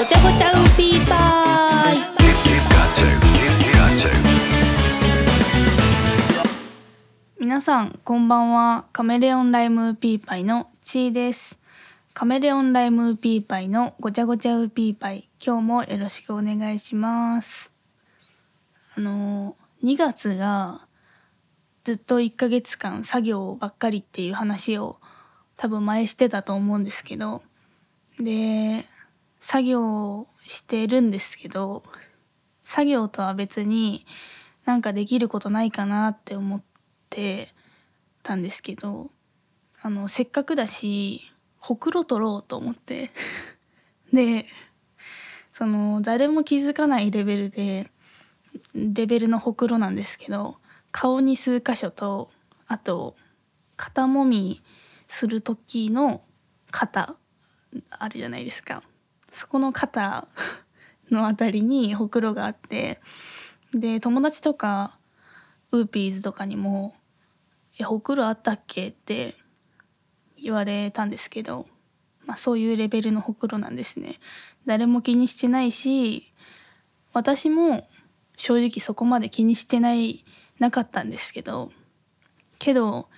ごちゃごちゃウーピーパイ。皆さんこんばんは。カメレオンライムウーピーパイのちーです。カメレオンライムウーピーパイのごちゃごちゃウーピーパイ。今日もよろしくお願いします。あの2月がずっと1ヶ月間作業ばっかりっていう話を多分前してたと思うんですけど。で作業してるんですけど作業とは別になんかできることないかなって思ってたんですけどあのせっかくだしほくろ取ろうと思って。でその誰も気づかないレベルでレベルのほくろなんですけど顔に数箇所とあと肩もみする時の肩あるじゃないですか。そこの肩のあたりにほくろがあってで友達とかウーピーズとかにも「えほくろあったっけ?」って言われたんですけど、まあ、そういうレベルのほくろなんですね。誰も気にしてないし私も正直そこまで気にしてないなかったんですけどけど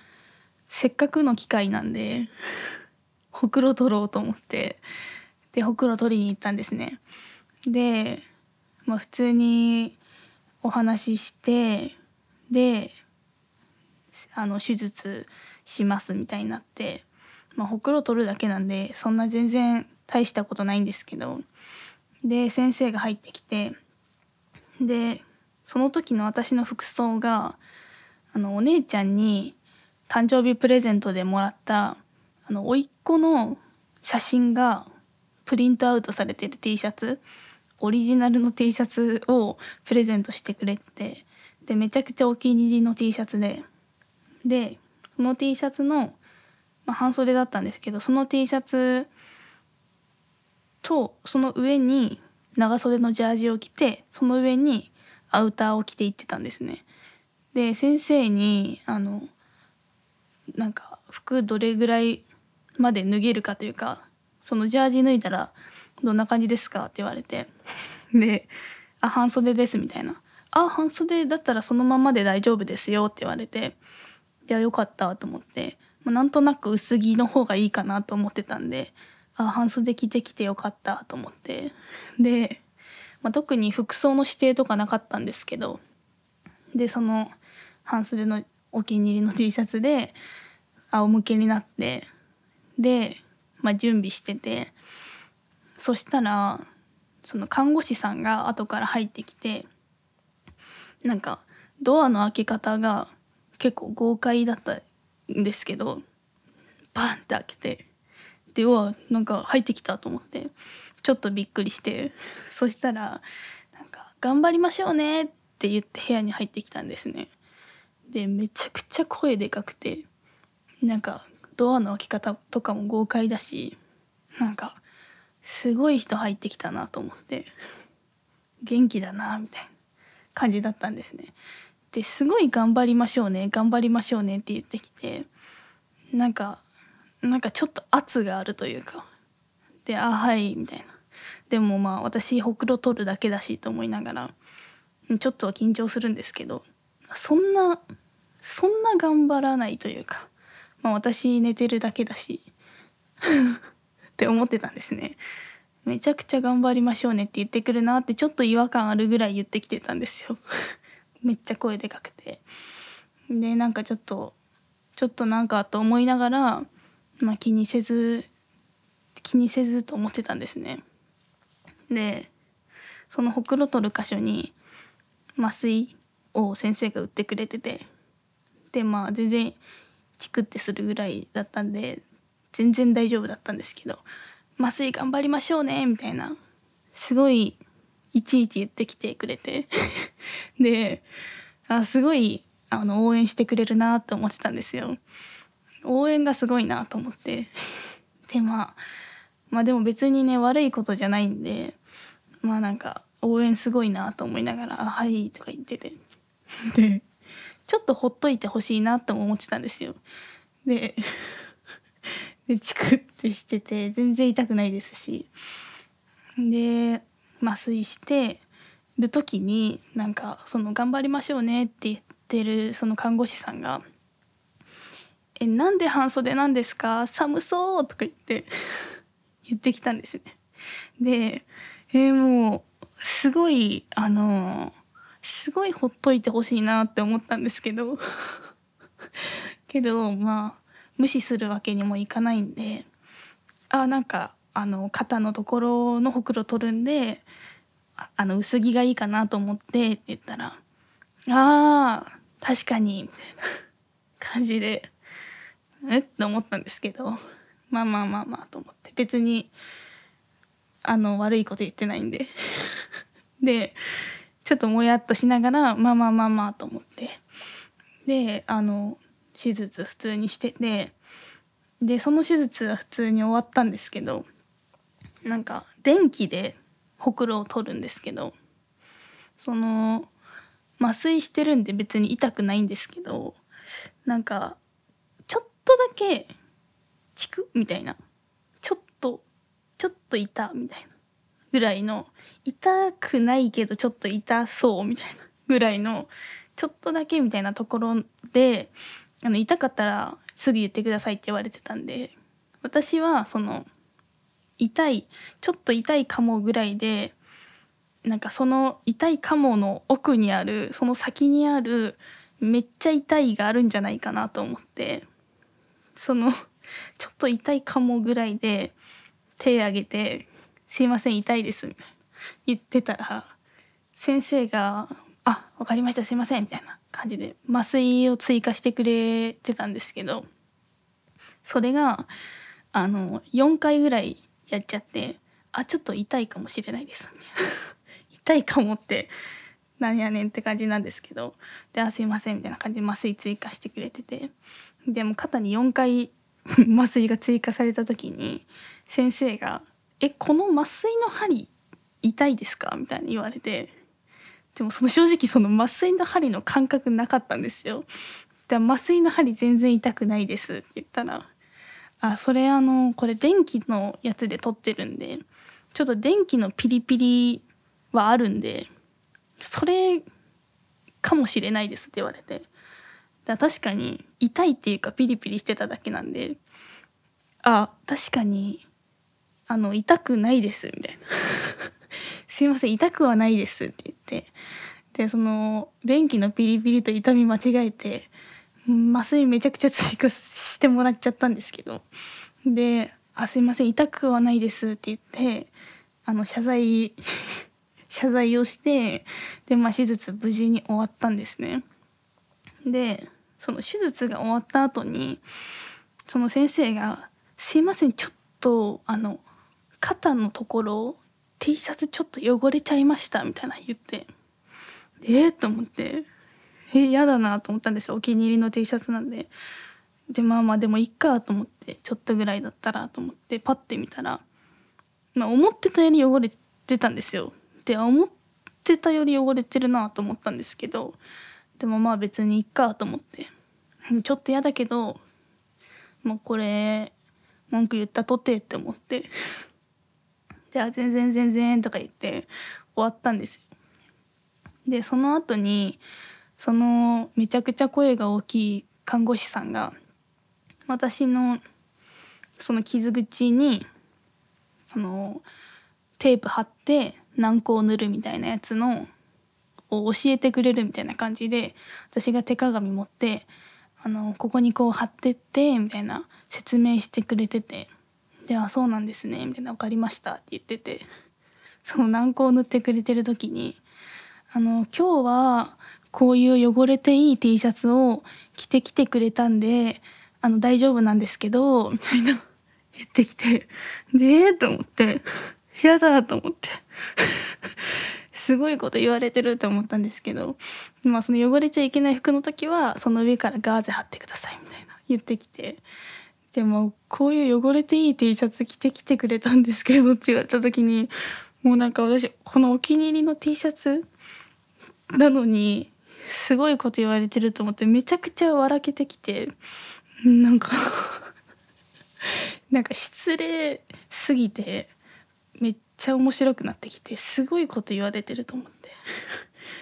せっかくの機会なんで ほくろ取ろうと思ってでほくろ取りに行ったんですね。で、まあ、普通にお話ししてであの手術しますみたいになって、まあ、ほくろ取るだけなんでそんな全然大したことないんですけどで先生が入ってきてでその時の私の服装があのお姉ちゃんに誕生日プレゼントでもらったあの甥っ子の写真がプリントアウトされてる T シャツオリジナルの T シャツをプレゼントしてくれててでめちゃくちゃお気に入りの T シャツででその T シャツの、まあ、半袖だったんですけどその T シャツとその上に長袖のジャージを着てその上にアウターを着て行ってたんですね。で先生にあのなんか服どれぐらいまで脱げるかというかそのジャージ脱いだらどんな感じですかって言われて。で「あ半袖です」みたいな「あ半袖だったらそのままで大丈夫ですよ」って言われて。じゃあよかったと思って、まあ、なんとなく薄着の方がいいかなと思ってたんであ半袖着てきてよかったと思って。で、まあ、特に服装の指定とかなかったんですけどでその半袖のお気に入りの T シャツで仰向けになってで、まあ、準備しててそしたらその看護師さんが後から入ってきてなんかドアの開け方が結構豪快だったんですけどバンって開けてでうわなんか入ってきたと思ってちょっとびっくりしてそしたらなんか「頑張りましょうね」って言って部屋に入ってきたんですね。でめちゃくちゃ声でかくてなんかドアの開き方とかも豪快だしなんかすごい人入ってきたなと思って元気だなみたいな感じだったんですね。ですごい頑張りましょうね頑張りましょうねって言ってきてなんかなんかちょっと圧があるというかで「あはい」みたいなでもまあ私ほくろ取るだけだしと思いながらちょっとは緊張するんですけどそんなそんな頑張らないというか、まあ、私寝てるだけだし って思ってたんですね。めちゃくちゃ頑張りましょうねって言ってくるなってちょっと違和感あるぐらい言ってきてたんですよ。めっちゃ声でかくて。でなんかちょっとちょっとなんかと思いながら、まあ、気にせず気にせずと思ってたんですね。でそのほくろ取る箇所に麻酔を先生が打ってくれててでまあ全然チクってするぐらいだったんで全然大丈夫だったんですけど「麻酔頑張りましょうね」みたいなすごいいちいち言ってきてくれて。であすごいあの応援してくれるなと思ってたんですよ。応援がすごいなと思って。でまあまあでも別にね悪いことじゃないんでまあなんか応援すごいなと思いながら「はい」とか言ってて。でちょっとほっといてほしいなとも思ってたんですよ。で でチクってしてて全然痛くないですしで麻酔してる時になんかその「頑張りましょうね」って言ってるその看護師さんが「えなんで半袖なんですか？寒そう」とか言って 言ってきたんですね。でえー、もうすごいあのすごいほっといてほしいなって思ったんですけど。けどまあ無視するわけにもいかないんで。あなんかあの肩のところのほくろ取るんであの薄着がいいかなと思ってって言ったら「あー確かに」みたいな 感じでえ？って思ったんですけど。まあまあまあまあと思って。別にあの悪いこと言ってないんで。でちょっともやっとしながらまあまあまあまあと思って。であの手術普通にしてて。でその手術は普通に終わったんですけどなんか電気でほくろを取るんですけどその麻酔してるんで別に痛くないんですけどなんかちょっとだけチクみたいな。ちょっとちょっと痛みたいな。ぐらいの痛くないけどちょっと痛そうみたいなぐらいのちょっとだけみたいなところであの痛かったらすぐ言ってくださいって言われてたんで私はその痛いちょっと痛いかもぐらいでなんかその痛いかもの奥にあるその先にあるめっちゃ痛いがあるんじゃないかなと思ってそのちょっと痛いかもぐらいで手挙げて「すいません痛いです」みたいな。言ってたら先生が「あ分かりましたすいません」みたいな感じで麻酔を追加してくれてたんですけどそれがあの4回ぐらいやっちゃってあちょっと痛いかもしれないです痛いかもってなんやねんって感じなんですけどであすいませんみたいな感じで麻酔追加してくれててでも肩に4回 麻酔が追加された時に先生が「えこの麻酔の針痛いですか?」みたいに言われてでもその正直その麻酔の針の感覚なかったんですよ。で麻酔の針全然痛くないですって言ったら「あそれあのこれ電気のやつで撮ってるんでちょっと電気のピリピリはあるんでそれかもしれないです」って言われてだ確かに痛いっていうかピリピリしてただけなんで「あ確かにあの痛くないです」みたいな。すいません痛くはないです」って言って。でその電気のピリピリと痛み間違えて麻酔めちゃくちゃ追加してもらっちゃったんですけど。で「あすいません痛くはないです」って言ってあの謝罪 謝罪をしてで、まあ、手術無事に終わったんですね。でその手術が終わった後にその先生が「すいませんちょっとあの肩のところ T シャツちょっと汚れちゃいましたみたいな言ってえー、と思ってえ嫌だなと思ったんですよ。お気に入りの T シャツなんで。でまあまあでもいっかと思ってちょっとぐらいだったらと思ってパッて見たら、まあ、思ってたより汚れてたんですよ。で思ってたより汚れてるなと思ったんですけどでもまあ別にいっかと思って。ちょっと嫌だけどもうこれ文句言ったとてって思って。じゃあ全然全然とか言って終わったんですよ。でその後にそのめちゃくちゃ声が大きい看護師さんが私のその傷口にそのテープ貼って軟膏を塗るみたいなやつのを教えてくれるみたいな感じで私が手鏡持ってあのここにこう貼ってってみたいな説明してくれててで「あそうなんですね」みたいな「分かりました」って言っててその軟膏を塗ってくれてる時に「あの今日はこういう汚れていい T シャツを着てきてくれたんであの大丈夫なんですけど」みたいな言ってきて「でえ?」と思って「嫌だ」と思ってすごいこと言われてると思ったんですけどまあその汚れちゃいけない服の時はその上からガーゼ貼ってくださいみたいな言ってきてでもこういう汚れていい T シャツ着てきてくれたんですけどって言われた時にもうなんか私このお気に入りの T シャツなのにすごいこと言われてると思ってめちゃくちゃ笑けてきてなんかなんか失礼すぎてめっちゃ面白くなってきてすごいこと言われてると思って。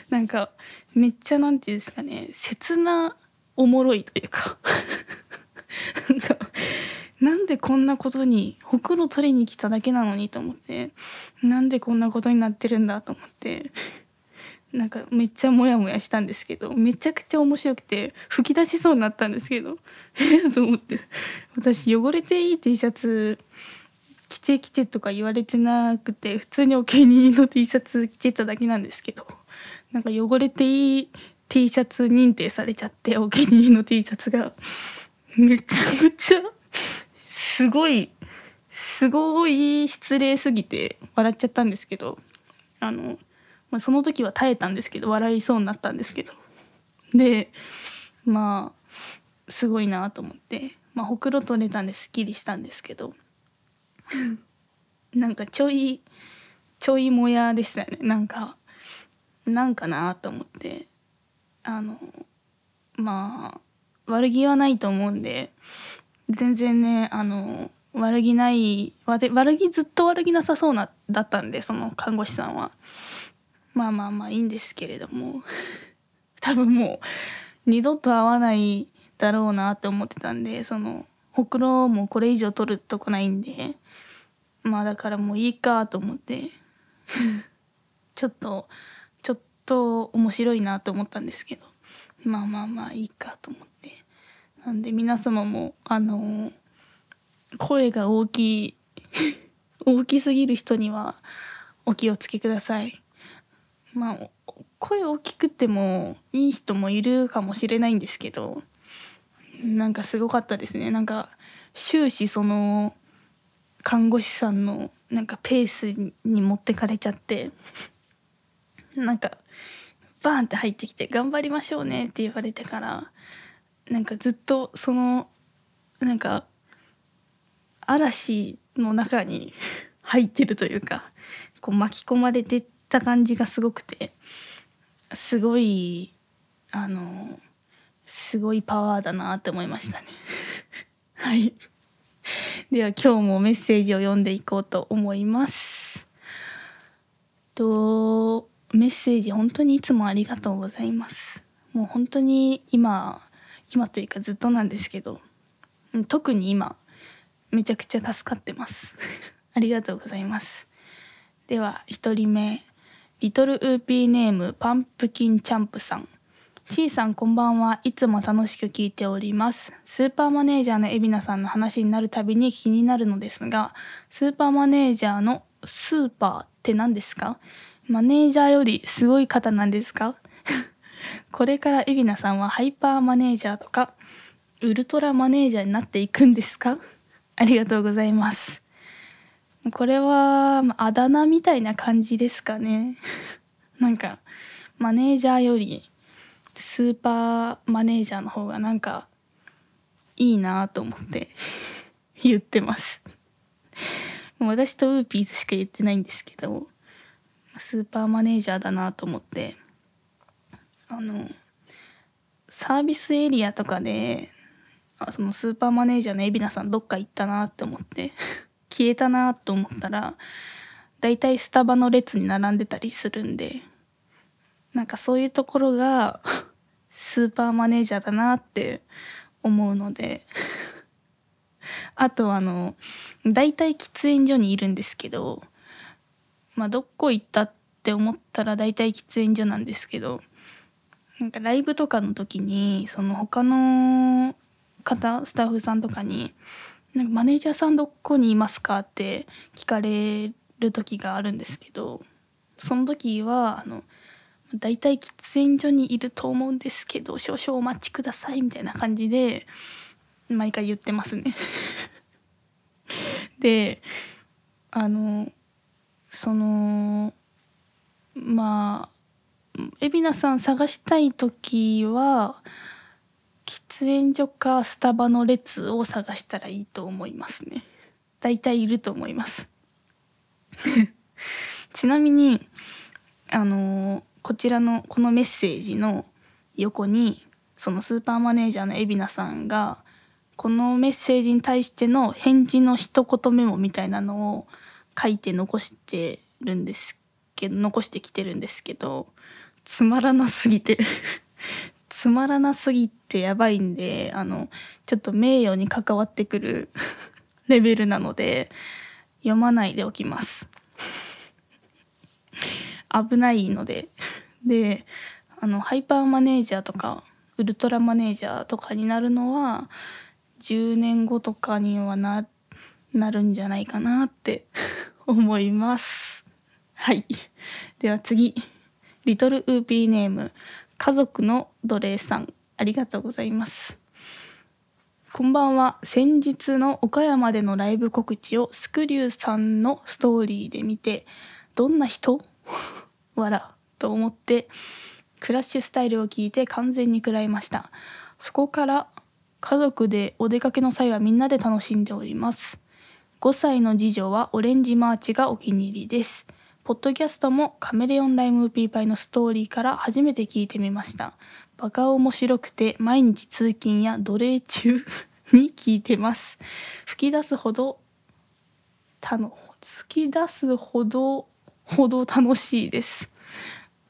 なんかめっちゃなんていうんですかね切なおもろいというか。なんかなんでこんなことにほくろ取りに来ただけなのにと思って。なんでこんなことになってるんだと思って。なんかめっちゃモヤモヤしたんですけど。めちゃくちゃ面白くて吹き出しそうになったんですけど。え と思って。私汚れていい T シャツ着てきてとか言われてなくて普通にお気に入りの T シャツ着てただけなんですけど。なんか汚れていい T シャツ認定されちゃってお気に入りの T シャツが。めちゃくちゃすごいすごい失礼すぎて笑っちゃったんですけどあの、まあ、その時は耐えたんですけど笑いそうになったんですけど。でまあすごいなと思って、まあ、ほくろ取れたんですっきりしたんですけど。なんかちょいちょいもやでしたよね。なんかなんかなと思って。あのまあ悪気はないと思うんで全然ねあの悪気ない悪気ずっと悪気なさそうなだったんでその看護師さんは。まあまあまあいいんですけれども。多分もう二度と会わないだろうなって思ってたんでそのほくろもこれ以上取るとこないんでまあだからもういいかと思って ちょっとちょっと面白いなと思ったんですけど。まあまあまあいいかと思って。なんで皆様もあの声が大きい 大きすぎる人にはお気をつけください。まあ声大きくてもいい人もいるかもしれないんですけどなんかすごかったですね。なんか終始その看護師さんのなんかペースに持ってかれちゃってなんかバーンって入ってきて「頑張りましょうね」って言われてからなんかずっとそのなんか嵐の中に 入ってるというかこう巻き込まれてった感じがすごくてすごいあのすごいパワーだなって思いましたね。はいでは今日もメッセージを読んでいこうと思います。とメッセージ本当にいつもありがとうございます。もう本当に今今というかずっとなんですけどうん特に今めちゃくちゃ助かってます。ありがとうございます。では一人目リトルウーピーネームパンプキンチャンプさん。ちーさんこんばんはいつも楽しく聞いておりますスーパーマネージャーの海老名さんの話になるたびに気になるのですがスーパーマネージャーのスーパーって何ですか？マネージャーよりすごい方なんですか？これから海老名さんはハイパーマネージャーとかウルトラマネージャーになっていくんですか？ありがとうございます。これはあだ名みたいな感じですかね。なんかマネージャーよりスーパーマネージャーの方がなんかいいなと思って言ってます。私とウーピーズしか言ってないんですけど。スーパーマネージャーだなと思って。あのサービスエリアとかであそのスーパーマネージャーの海老名さんどっか行ったなって思って 消えたなと思ったらだいいスタバの列に並んでたりするんでなんかそういうところが スーパーマネージャーだなって思うのであとあの大体喫煙所にいるんですけどまあどこ行ったって思ったら大体喫煙所なんですけどなんかライブとかの時にその他の方スタッフさんとかに「なんかマネージャーさんどこにいますか?」って聞かれる時があるんですけどその時はあの大体喫煙所にいると思うんですけど少々お待ちくださいみたいな感じで毎回言ってますね。であのそのまあ海老名さん探したい時は喫煙所かスタバの列を探したらいいと思いますね。大体いると思います。ちなみにあのこちらのこのメッセージの横にそのスーパーマネージャーの海老名さんがこのメッセージに対しての返事の一言メモみたいなのを書いて残してるんですけど残してきてるんですけどつまらなすぎて つまらなすぎてやばいんであのちょっと名誉に関わってくる レベルなので読まないでおきます。危ないので。であのハイパーマネージャーとかウルトラマネージャーとかになるのは10年後とかにはななるんじゃないかなって思います。はい。では次。リトルウーピーネーム家族の奴隷さん。ありがとうございます。こんばんは。先日の岡山でのライブ告知をスクリューさんのストーリーで見てどんな人？わらと思ってクラッシュスタイルを聞いて完全に食らいました。そこから家族でお出かけの際はみんなで楽しんでおります。5歳の次女はオレンジマーチがお気に入りです。ポッドキャストもカメレオンライムピーパイのストーリーから初めて聞いてみました。バカ面白くて毎日通勤や奴隷中に聞いてます。吹き出すほどたの吹き出すほどほど楽しいです。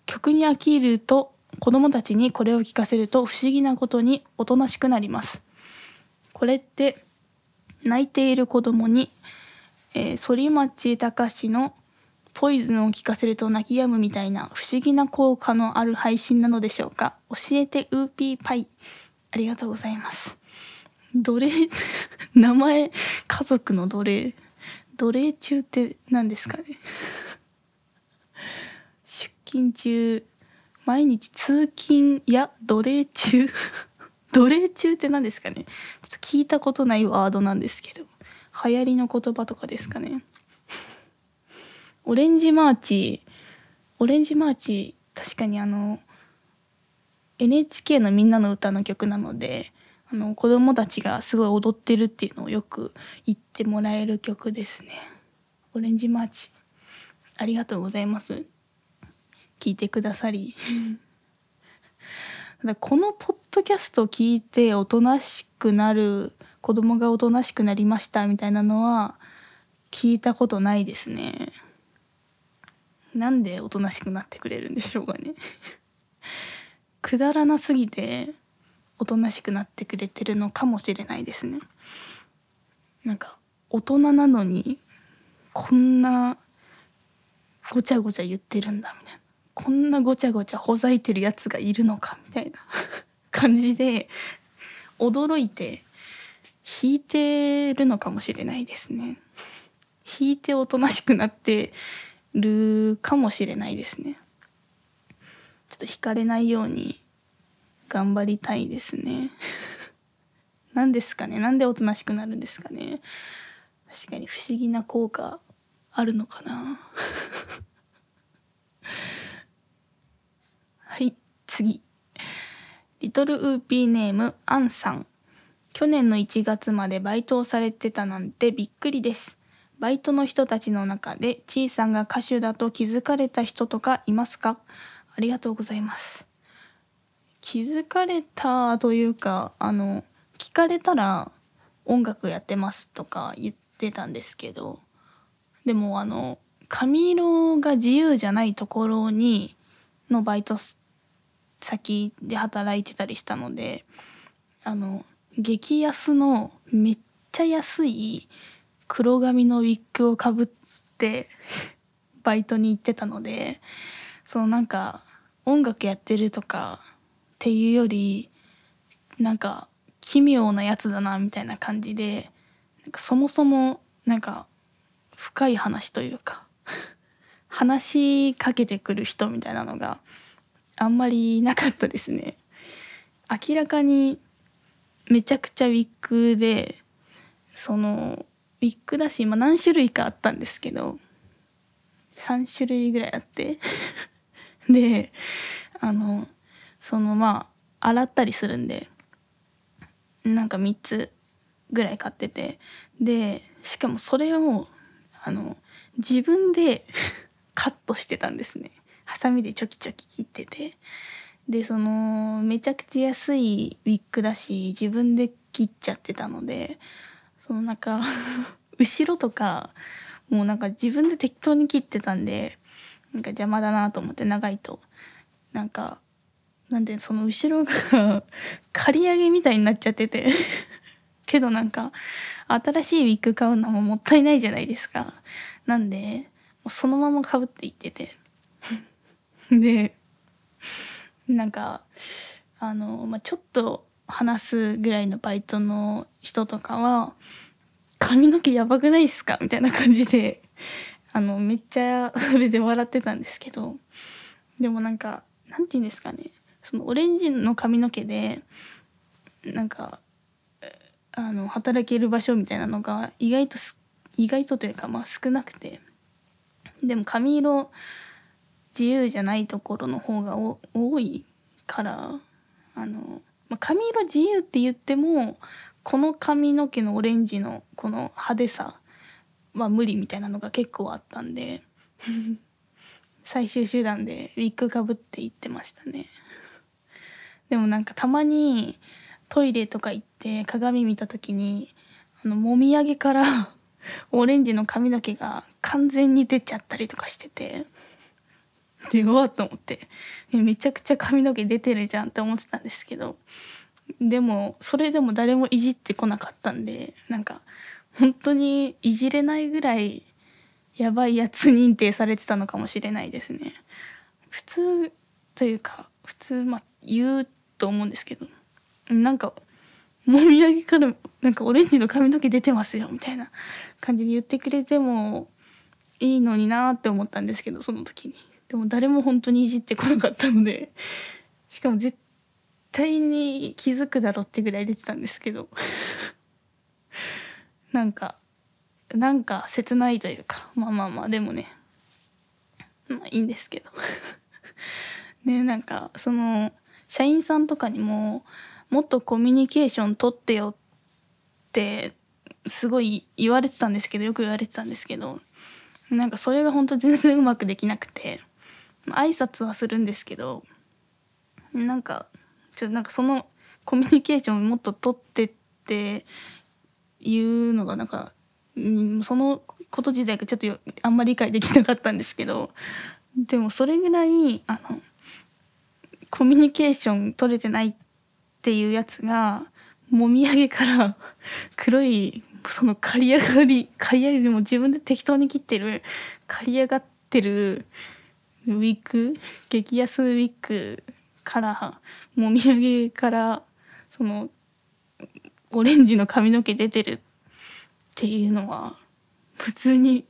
曲に飽きると子供たちにこれを聞かせると不思議なことにおとなしくなります。これって泣いている子供に、えー、反町隆史のポイズンを聞かせると泣き止むみたいな不思議な効果のある配信なのでしょうか。教えてウーピーパイ。ありがとうございます。奴隷 名前家族の奴隷。奴隷中って何ですかね。出勤中。毎日通勤や奴隷中。奴隷中って何ですかね？ちょっと聞いたことないワードなんですけど。流行りの言葉とかですかね？オレンジマーチ。オレンジマーチ確かにあの NHK のみんなの歌の曲なのであの子供たちがすごい踊ってるっていうのをよく言ってもらえる曲ですね。オレンジマーチ。ありがとうございます。聞いてくださり。だこのポッドキャストを聞いておとなしくなる子供がおとなしくなりましたみたいなのは聞いたことないですね。なんでおとなしくなってくれるんでしょうかね。くだらなすぎておとなしくなってくれてるのかもしれないですね。なんか大人なのにこんなごちゃごちゃ言ってるんだみたいな。こんなごちゃごちゃほざいてるやつがいるのかみたいな。感じで驚いて引いてるのかもしれないですね。引いておとなしくなってるかもしれないですね。ちょっと惹かれないように頑張りたいですね。何ですかね？なんでおとなしくなるんですかね？確かに不思議な効果あるのかな。はい次。リトルウーピーネームアンさん去年の1月までバイトをされてたなんてびっくりです。バイトの人たちの中でちいさんが歌手だと気づかれた人とかいますか？ありがとうございます。気づかれたというかあの聞かれたら音楽やってますとか言ってたんですけどでもあの髪色が自由じゃないところにのバイト先で働いてたりしたのであの激安のめっちゃ安い黒髪のウィッグをかぶってバイトに行ってたのでそのなんか音楽やってるとかっていうよりなんか奇妙なやつだなみたいな感じでなんかそもそもなんか深い話というか 話しかけてくる人みたいなのがあんまりなかったですね。明らかにめちゃくちゃウィッグでそのウィッグだし、まあ、何種類かあったんですけど3種類ぐらいあって。であのそのまあ洗ったりするんでなんか3つぐらい買ってて。でしかもそれをあの自分で カットしてたんですね。ハサミでチョキチョキ切ってて。でそのめちゃくちゃ安いウィッグだし自分で切っちゃってたのでそのなんか後ろとかもうなんか自分で適当に切ってたんでなんか邪魔だなと思って長いと。なんかなんでその後ろが 刈り上げみたいになっちゃってて。けどなんか新しいウィッグ買うのももったいないじゃないですか。なんでそのままかぶっていってて。でなんかあの、まあ、ちょっと話すぐらいのバイトの人とかは「髪の毛やばくないっすか?」みたいな感じであのめっちゃそれで笑ってたんですけどでもなんかなんて言うんですかね？そのオレンジの髪の毛でなんかあの働ける場所みたいなのが意外と意外とというかまあ少なくてでも髪色自由じゃないところの方が多いからあの、まあ、髪色自由って言ってもこの髪の毛のオレンジのこの派手さは無理みたいなのが結構あったんで 最終手段でウィッグかぶって行ってましたね。でもなんかたまにトイレとか行って鏡見た時にあのもみあげから オレンジの髪の毛が完全に出ちゃったりとかしてて。でうと思って。めちゃくちゃ髪の毛出てるじゃんって思ってたんですけど。でもそれでも誰もいじってこなかったんでなんか本当にいじれないぐらいやばいやつ認定されてたのかもしれないですね。普通というか普通まあ言うと思うんですけど。なんかもみあげからなんかオレンジの髪の毛出てますよみたいな感じで言ってくれてもいいのになって思ったんですけどその時に。でも誰も本当にいじってこなかったのでしかも絶対に気づくだろってぐらい出てたんですけど なんかなんか切ないというかまあまあまあでもねまあいいんですけど。ねなんかその社員さんとかにももっとコミュニケーション取ってよってすごい言われてたんですけどよく言われてたんですけどなんかそれが本当全然うまくできなくて挨拶はするんですけどなんかちょっとなんかそのコミュニケーションをもっと取ってっていうのがなんか、そのこと自体がちょっとあんまり理解できなかったんですけどでもそれぐらいあのコミュニケーション取れてないっていうやつがもみあげから黒いその刈り上がり刈り上げでも自分で適当に切ってる刈り上がってるウィッグ激安ウィッグからもみあげからそのオレンジの髪の毛出てるっていうのは普通に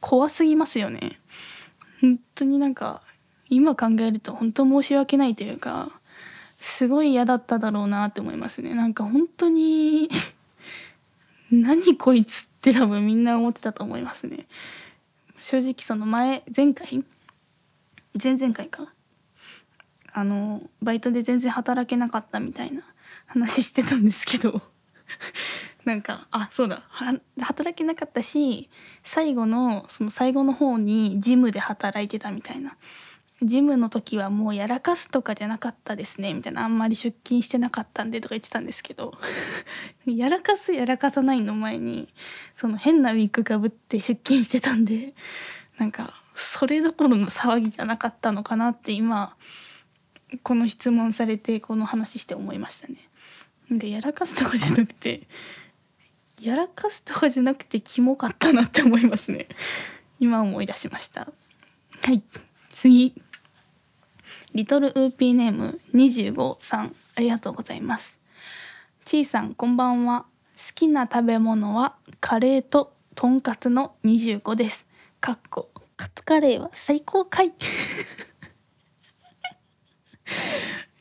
怖すぎますよね。本当になんか今考えると本当申し訳ないというかすごい嫌だっただろうなって思いますね。なんか本当に何こいつって多分みんな思ってたと思いますね。正直その前前回前々回か。あのバイトで全然働けなかったみたいな話してたんですけど。なんかあそうだ。働けなかったし最後のその最後の方にジムで働いてたみたいな。ジムの時はもうやらかすとかじゃなかったですねみたいな。あんまり出勤してなかったんでとか言ってたんですけど。やらかすやらかさないの前にその変なウィッグかぶって出勤してたんでなんかそれどころの騒ぎじゃなかったのかなって今この質問されてこの話して思いましたね。なんかやらかすとかじゃなくてやらかすとかじゃなくてキモかったなって思いますね。今思い出しました。はい次リトルウーピーネーム25さんありがとうございます。ちいさんこんばんは。好きな食べ物はカレーととんかつの25です。かっこカツカレーは最高かい。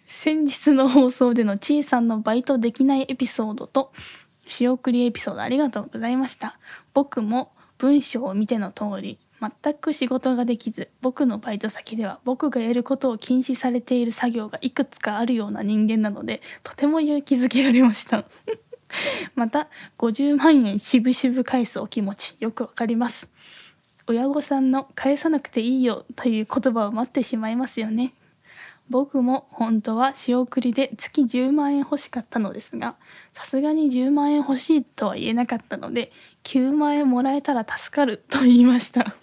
先日の放送でのちいさんのバイトできないエピソードと仕送りエピソードありがとうございました。僕も文章を見ての通り全く仕事ができず僕のバイト先では僕がやることを禁止されている作業がいくつかあるような人間なのでとても勇気づけられました。また50万円しぶしぶ返すお気持ちよくわかります。親御さんの返さなくていいよという言葉を待ってしまいますよね。僕も本当は仕送りで月10万円欲しかったのですがさすがに10万円欲しいとは言えなかったので9万円もらえたら助かると言いました。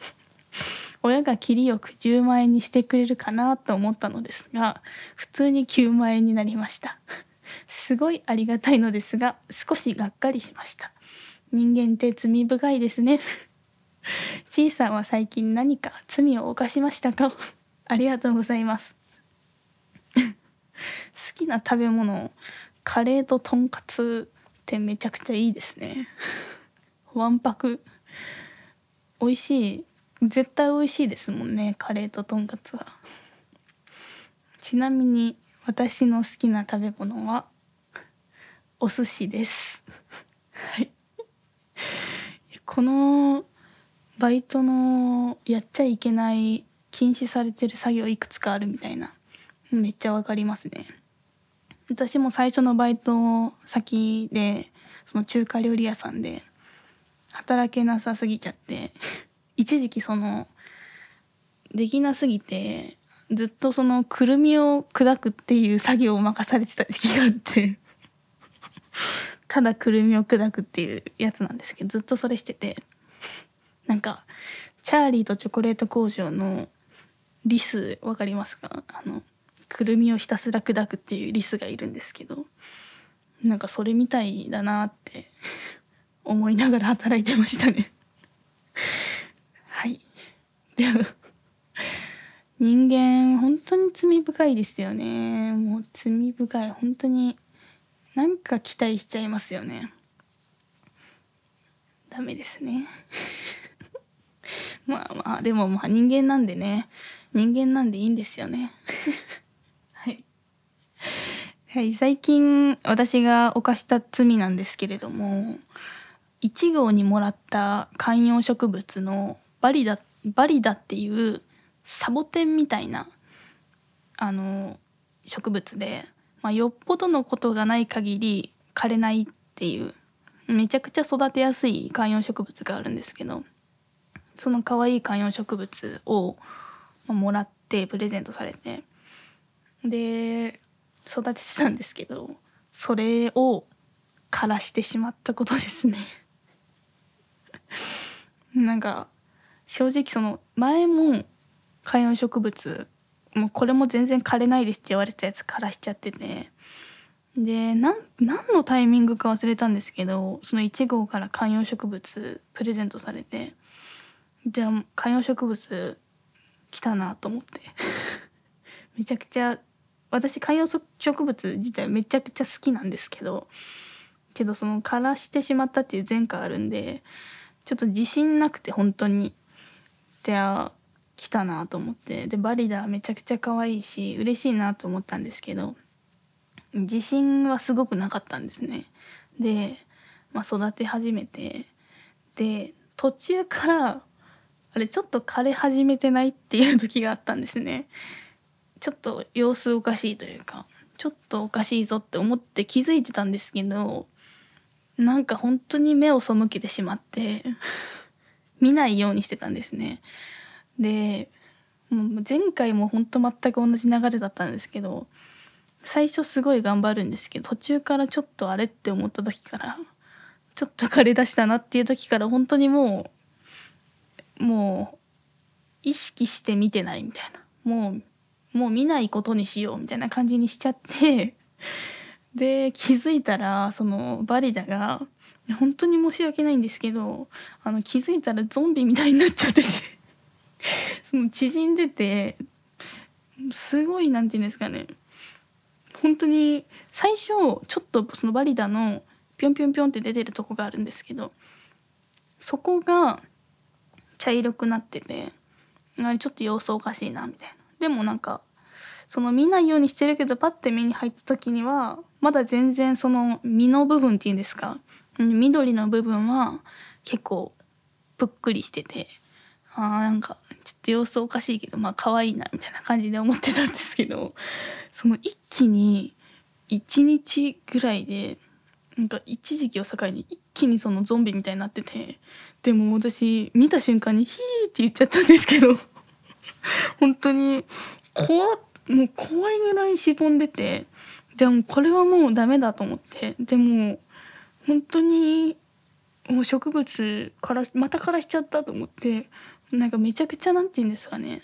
親が切りよく10万円にしてくれるかなと思ったのですが普通に9万円になりました。すごいありがたいのですが少しがっかりしました。人間って罪深いですね。C さんは最近何か罪を犯しましたか？ありがとうございます。好きな食べ物カレーととんかつってめちゃくちゃいいですね。わんぱく。美味しい。絶対美味しいですもんねカレーととんかつは。ちなみに私の好きな食べ物はお寿司です。はい。このバイトのやっちゃいけない禁止されてる作業いくつかあるみたいな。めっちゃわかりますね。私も最初のバイト先でその中華料理屋さんで働けなさすぎちゃって 一時期そのできなすぎてずっとそのくるみを砕くっていう作業を任されてた時期があって ただくるみを砕くっていうやつなんですけどずっとそれしてて。なんかチャーリーとチョコレート工場のリスわかりますか？あのくるみをひたすら砕くっていうリスがいるんですけどなんかそれみたいだなって思いながら働いてましたね。はい。では人間本当に罪深いですよね。もう罪深い。本当になんか期待しちゃいますよね。ダメですね。まあまあでもまあ人間なんでね。人間なんでいいんですよね。はい、はい、最近私が犯した罪なんですけれども1号にもらった観葉植物のバリダバリダっていうサボテンみたいなあの植物で、まあ、よっぽどのことがない限り枯れないっていうめちゃくちゃ育てやすい観葉植物があるんですけどその可愛い観葉植物をもらってプレゼントされて。で育ててたんですけどそれを枯らしてしまったことですね。なんか正直その前も観葉植物もうこれも全然枯れないですって言われてたやつ枯らしちゃってて。で何のタイミングか忘れたんですけどその1号から観葉植物プレゼントされて。じゃあ観葉植物来たなと思って。めちゃくちゃ私観葉植物自体めちゃくちゃ好きなんですけど。けどその枯らしてしまったっていう前科あるんでちょっと自信なくて本当にで来たなと思って。でバリダーめちゃくちゃ可愛いし嬉しいなと思ったんですけど自信はすごくなかったんですね。で、まあ、育て始めて。で途中からあれちょっと枯れ始めてないっていう時があったんですね。ちょっと様子おかしいというかちょっとおかしいぞって思って気づいてたんですけどなんか本当に目を背けてしまって見ないようにしてたんですね。でもう前回も本当全く同じ流れだったんですけど最初すごい頑張るんですけど途中からちょっとあれって思った時からちょっと枯れ出したなっていう時から本当にもうもう意識して見てないみたいな。もうもう見ないことにしようみたいな感じにしちゃって。で気づいたらそのバリダが本当に申し訳ないんですけどあの気づいたらゾンビみたいになっちゃってて。その縮んでてすごい何て言うんですかね。本当に最初ちょっとそのバリダのぴょんぴょんぴょんって出てるとこがあるんですけどそこが茶色くなっててあれちょっと様子おかしいなみたいな。でもなんかその見ないようにしてるけどパッて目に入った時にはまだ全然その実の部分っていうんですか緑の部分は結構ぷっくりしててあーなんかちょっと様子おかしいけどまあ可愛いなみたいな感じで思ってたんですけどその一気に1日ぐらいでなんか一時期を境に一気にそのゾンビみたいになっててでも私見た瞬間に「ヒー」って言っちゃったんですけど 本当に怖もう怖いぐらいしぼんでてじゃあもうこれはもうダメだと思ってでも本当にもう植物からまた枯らしちゃったと思ってなんかめちゃくちゃなんて言うんですかね。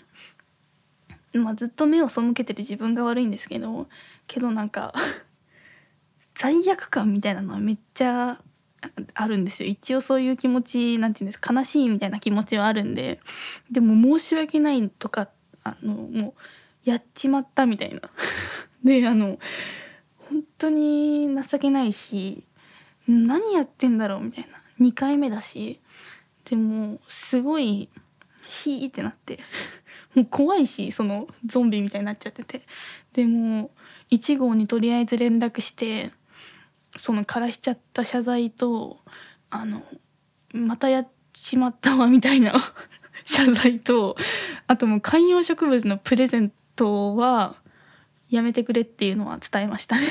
まあずっと目を背けてる自分が悪いんですけどけどなんか罪悪感みたいなのはめっちゃあるんですよ。一応そういう気持ちなんて言うんですか悲しいみたいな気持ちはあるんででも申し訳ないとかあのもうやっちまったみたいな。であの本当に情けないし何やってんだろうみたいな。2回目だしでもすごいヒーってなってもう怖いしそのゾンビみたいになっちゃってて。でも1号にとりあえず連絡してその枯らしちゃった謝罪とあのまたやっちまったわみたいな 謝罪とあともう観葉植物のプレゼントはやめてくれっていうのは伝えましたね。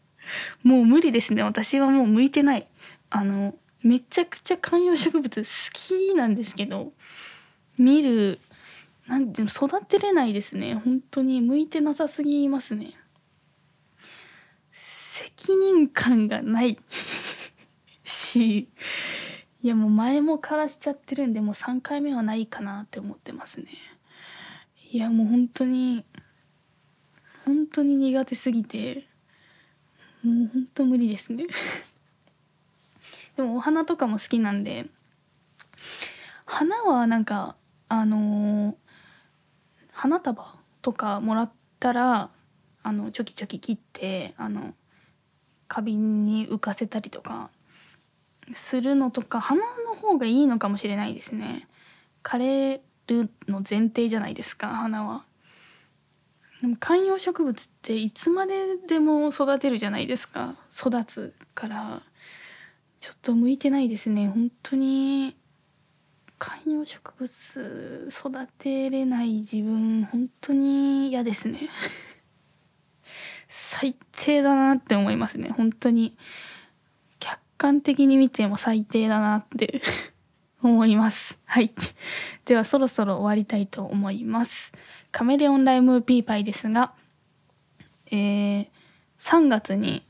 もう無理ですね。私はもう向いてない。あのめちゃくちゃ観葉植物好きなんですけど見るなんて育てれないですね。本当に向いてなさすぎますね。責任感がない。しいやもう前も枯らしちゃってるんでもう3回目はないかなって思ってますね。いやもう本当に本当に苦手すぎてもう本当無理ですね。でもお花とかも好きなんで花はなんかあのー、花束とかもらったらあのチョキチョキ切ってあの花瓶に浮かせたりとかするのとか花の方がいいのかもしれないですね。枯れるの前提じゃないですか花は。でも観葉植物っていつまででも育てるじゃないですか。育つからちょっと向いてないですね。本当に観葉植物育てれない自分本当に嫌ですね。最低だなって思いますね。本当に。客観的に見ても最低だなって 思います。はい。ではそろそろ終わりたいと思います。カメレオンライムピーパイですがえー、3月に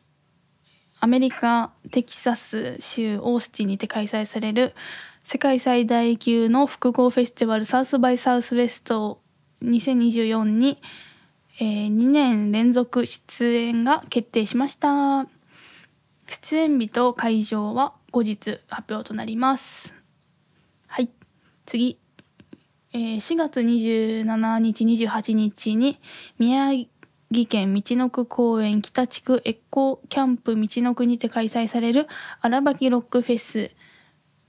アメリカテキサス州オースティンにて開催される世界最大級の複合フェスティバルサウスバイサウスウェスト2024にえー、2年連続出演が決定しました。出演日と会場は後日発表となります。はい。次、えー、4月27日28日に宮城県道の区公園北地区エッコキャンプ道の区にて開催される荒ばきロックフェス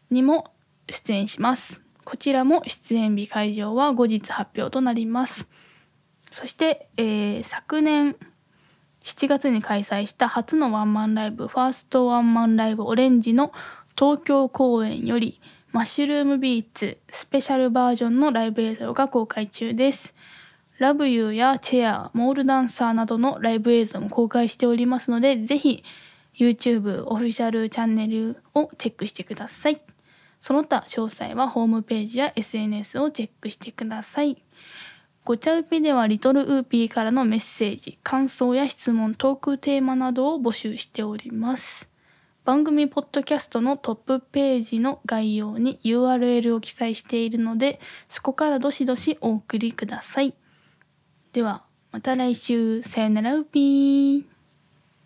にも出演します。こちらも出演日会場は後日発表となります。そして、えー、昨年7月に開催した初のワンマンライブファーストワンマンライブオレンジの東京公演よりマッシュルームビーツスペシャルバージョンのライブ映像が公開中です。ラブユーやチェア、モールダンサーなどのライブ映像も公開しておりますので、ぜひ YouTube オフィシャルチャンネルをチェックしてください。その他詳細はホームページや SNS をチェックしてください。ごちゃうぴではリトルウーピーからのメッセージ、感想や質問、トークテーマなどを募集しております。番組ポッドキャストのトップページの概要に URL を記載しているので、そこからどしどしお送りください。では、また来週。さよならウーピー。